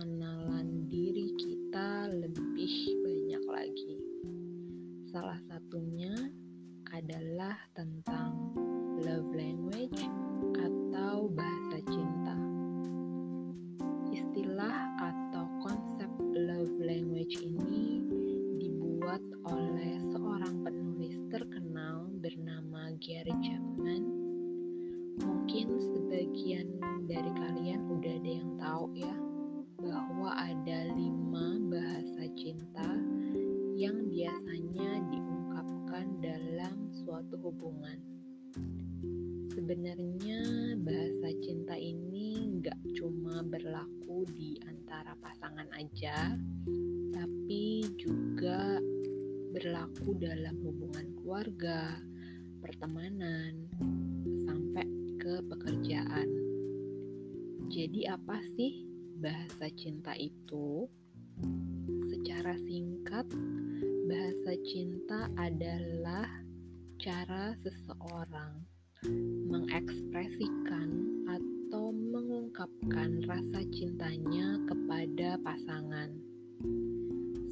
pengenalan diri kita lebih banyak lagi. Salah satunya adalah tentang love language atau bahasa cinta. Istilah atau konsep love language ini dibuat oleh seorang penulis terkenal bernama Gary Chapman mungkin sebagian dari kalian udah ada yang tahu ya bahwa ada lima bahasa cinta yang biasanya diungkapkan dalam suatu hubungan. Sebenarnya bahasa cinta ini nggak cuma berlaku di antara pasangan aja, tapi juga berlaku dalam hubungan keluarga, pertemanan, sampai ke pekerjaan. Jadi apa sih bahasa cinta itu? Secara singkat, bahasa cinta adalah cara seseorang mengekspresikan atau mengungkapkan rasa cintanya kepada pasangan.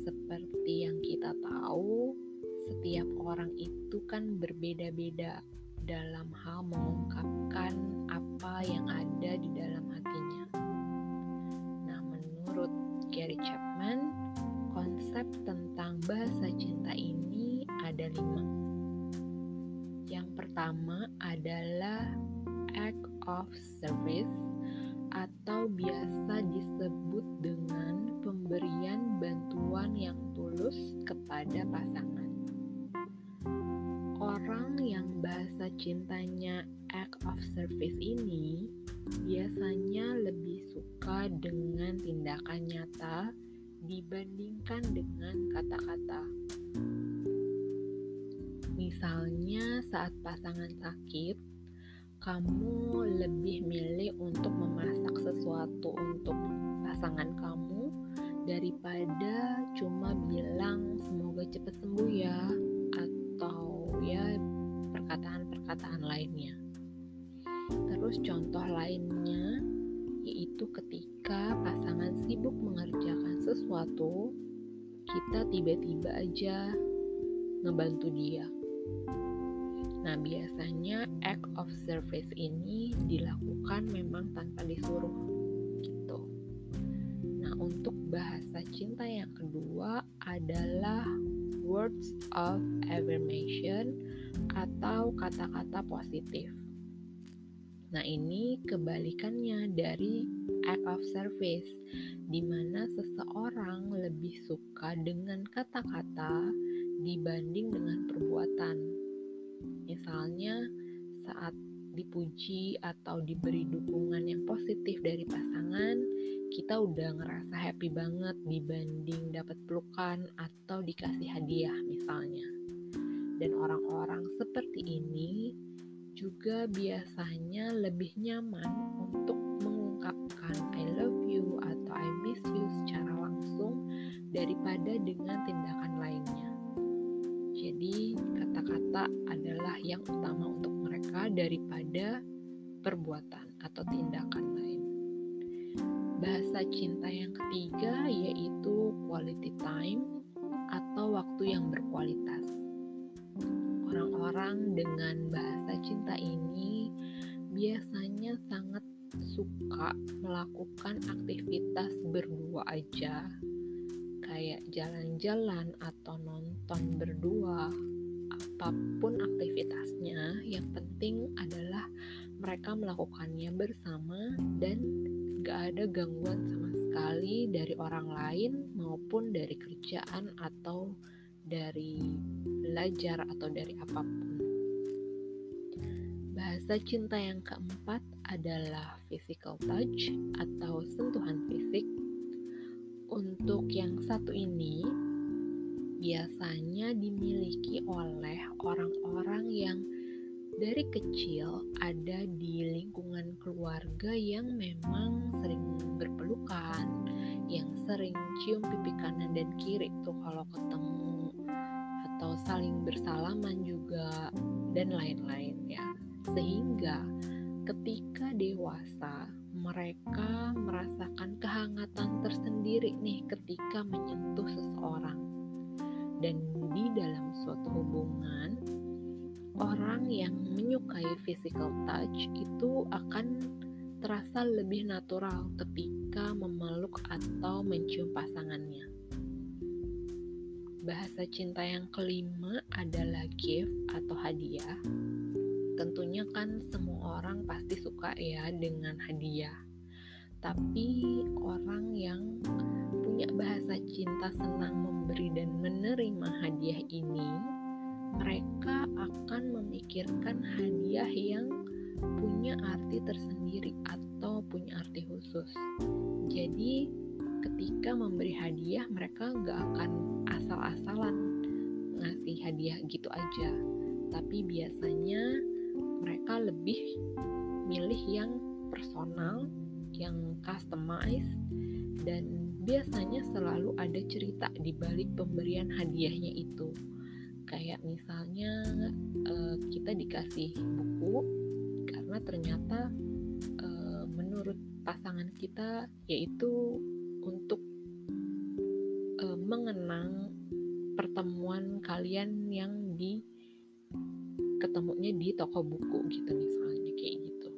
Seperti yang kita tahu, setiap orang itu kan berbeda-beda dalam hal mengungkapkan apa yang ada di dalam Gary Chapman, konsep tentang bahasa cinta ini ada lima pertama adalah act of service atau biasa disebut dengan pemberian bantuan yang tulus kepada pasangan. Orang yang bahasa cintanya act of service ini biasanya lebih suka dengan tindakan nyata dibandingkan dengan kata-kata. Misalnya saat pasangan sakit, kamu lebih milih untuk memasak sesuatu untuk pasangan kamu daripada cuma bilang semoga cepat sembuh ya atau ya perkataan-perkataan lainnya. Terus contoh lainnya yaitu ketika pasangan sibuk mengerjakan sesuatu, kita tiba-tiba aja ngebantu dia Nah, biasanya act of service ini dilakukan memang tanpa disuruh gitu. Nah, untuk bahasa cinta yang kedua adalah words of affirmation atau kata-kata positif. Nah, ini kebalikannya dari act of service, di mana seseorang lebih suka dengan kata-kata dibanding dengan perbuatan. Misalnya saat dipuji atau diberi dukungan yang positif dari pasangan, kita udah ngerasa happy banget dibanding dapat pelukan atau dikasih hadiah misalnya. Dan orang-orang seperti ini juga biasanya lebih nyaman untuk mengungkapkan I love you atau I miss you secara langsung daripada dengan tindakan lainnya. Jadi kata-kata adalah yang utama untuk mereka daripada perbuatan atau tindakan lain. Bahasa cinta yang ketiga yaitu quality time atau waktu yang berkualitas. Orang-orang dengan bahasa cinta ini biasanya sangat suka melakukan aktivitas berdua aja. Kayak jalan-jalan atau nonton berdua apa pun aktivitasnya. Yang penting adalah mereka melakukannya bersama dan gak ada gangguan sama sekali dari orang lain maupun dari kerjaan atau dari belajar atau dari apa pun bahasa cinta yang keempat adalah physical touch atau sentuhan fisik untuk yang satu ini biasanya dimiliki oleh orang-orang yang dari kecil ada di lingkungan keluarga yang memang sering berpelukan, yang sering cium pipi kanan dan kiri tuh kalau ketemu atau saling bersalaman juga dan lain-lain. Sehingga ketika dewasa mereka merasakan kehangatan tersendiri nih ketika menyentuh seseorang dan Jadi dalam suatu hubungan orang yang menyukai physical touch itu akan terasa lebih natural ketika memeluk atau mencium pasangannya. Bahasa cinta yang kelima adalah gift atau hadiah. Tentunya kan semua orang pasti suka ya dengan hadiah. Tapi orang yang punya bahasa cinta senang memberi dan menerima hadiah ini, mereka akan memikirkan hadiah yang punya arti tersendiri atau punya arti khusus. Jadi ketika memberi hadiah mereka nggak akan asal-asalan ngasih hadiah gitu aja. Tapi biasanya mereka lebih milih yang personal, yang customized, dan biasanya selalu ada cerita di balik pemberian hadiahnya itu. Kayak misalnya uh, kita dikasih buku karena ternyata e, menurut pasangan kita yaitu untuk e, mengenang pertemuan kalian yang di ketemunya di toko buku gitu misalnya kayak gitu.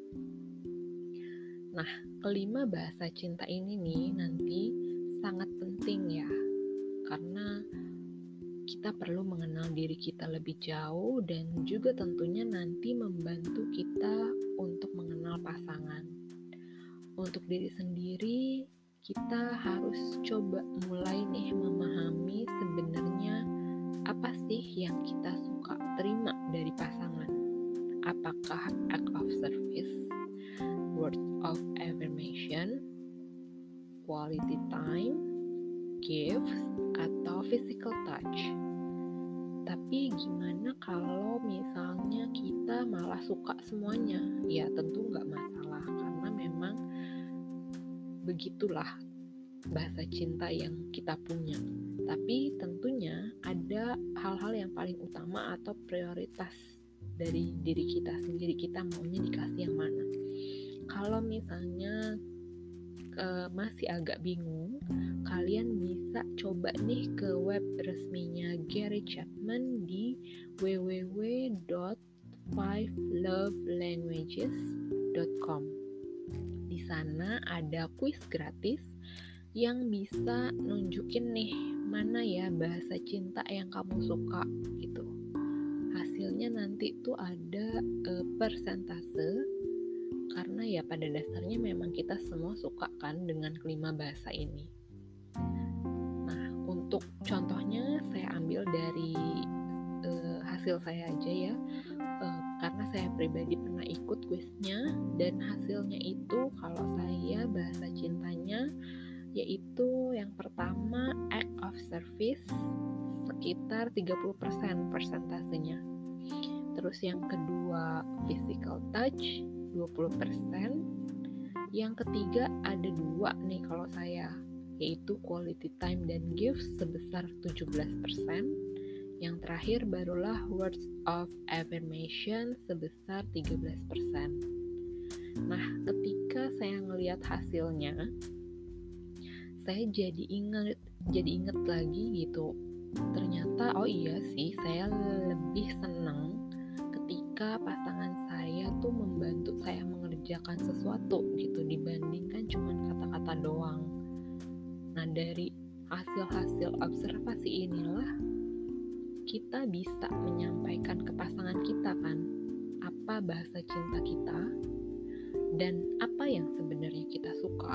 Nah, kelima bahasa cinta ini nih nanti sangat penting ya. Karena kita perlu mengenal diri kita lebih jauh dan juga tentunya nanti membantu kita untuk mengenal pasangan. Untuk diri sendiri, kita harus coba mulai nih memahami sebenarnya apa sih yang kita suka terima. Apakah act of service, word of affirmation, quality time, gifts, atau physical touch. Tapi gimana kalau misalnya kita malah suka semuanya? Ya tentu nggak masalah karena memang begitulah bahasa cinta yang kita punya. Tapi tentunya ada hal-hal yang paling utama atau prioritas dari diri kita sendiri kita maunya dikasih yang mana. Kalau misalnya uh, masih agak bingung, kalian bisa coba nih ke web resminya Gary Chapman di www.fivelovelanguages.com. Di sana ada kuis gratis yang bisa nunjukin nih mana ya bahasa cinta yang kamu suka. Nanti tuh ada uh, persentase karena ya pada dasarnya memang kita semua suka kan dengan kelima bahasa ini. Nah, untuk contohnya saya ambil dari uh, hasil saya aja ya, uh, karena saya pribadi pernah ikut kuisnya dan hasilnya itu kalau saya bahasa cintanya yaitu yang pertama act of service sekitar 30% persentasenya. Terus yang kedua physical touch 20%. Yang ketiga ada dua nih kalau saya, yaitu quality time dan gifts sebesar 17%. Yang terakhir barulah words of affirmation sebesar 13%. Nah, ketika saya ngelihat hasilnya, saya jadi ingat jadi inget lagi gitu. Ternyata oh iya sih, saya lebih senang ketika pasangan saya tuh membantu saya mengerjakan sesuatu gitu dibandingkan cuma kata-kata doang. Nah, dari hasil-hasil observasi inilah kita bisa menyampaikan ke pasangan kita kan apa bahasa cinta kita dan apa yang sebenarnya kita suka.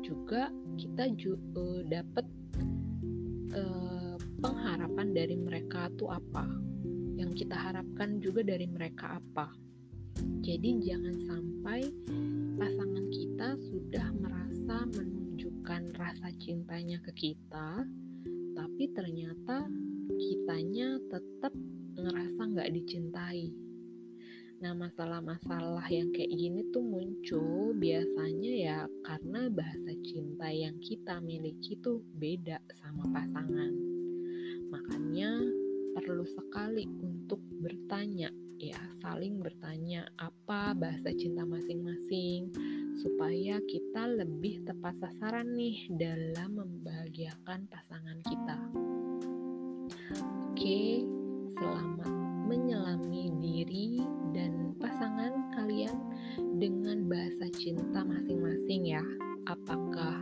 Juga kita juga uh, dapat uh, pengharapan dari mereka tuh apa yang kita harapkan juga dari mereka apa. Jadi jangan sampai pasangan kita sudah merasa menunjukkan rasa cintanya ke kita, tapi ternyata kitanya tetap ngerasa nggak dicintai. Nah masalah-masalah yang kayak gini tuh muncul biasanya ya karena bahasa cinta yang kita miliki tuh beda sama pasangan. Makanya perlu sekali untuk bertanya ya saling bertanya apa bahasa cinta masing-masing supaya kita lebih tepat sasaran nih dalam membahagiakan pasangan kita. Oke, selamat menyelami diri dan pasangan kalian dengan bahasa cinta masing-masing ya. Apakah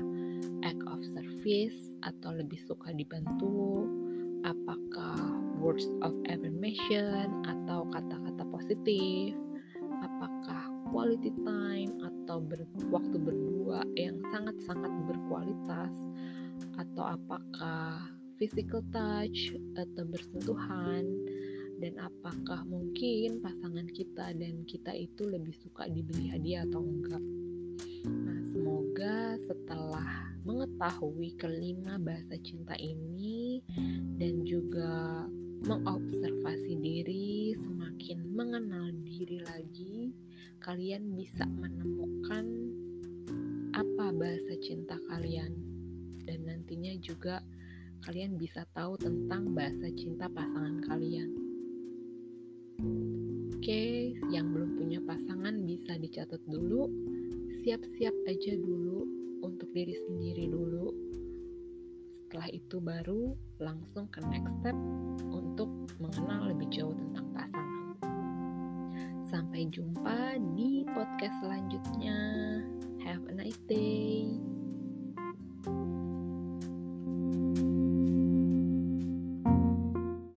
act of service atau lebih suka dibantu? Words of affirmation atau kata-kata positif? Apakah quality time atau ber waktu berdua yang sangat-sangat berkualitas? Atau apakah physical touch atau bersentuhan dan apakah mungkin pasangan kita dan kita itu lebih suka dibeli hadiah atau enggak. Nah, semoga setelah mengetahui kelima bahasa cinta ini dan juga mengobservasi diri, semakin mengenal diri lagi, kalian bisa menemukan apa bahasa cinta kalian dan nantinya juga kalian bisa tahu tentang bahasa cinta pasangan kalian. Oke, yang belum punya pasangan bisa dicatat dulu. Siap-siap aja dulu untuk diri sendiri dulu. Setelah itu baru langsung ke next step untuk mengenal lebih jauh tentang pasangan. Sampai jumpa di podcast selanjutnya. Have a nice day.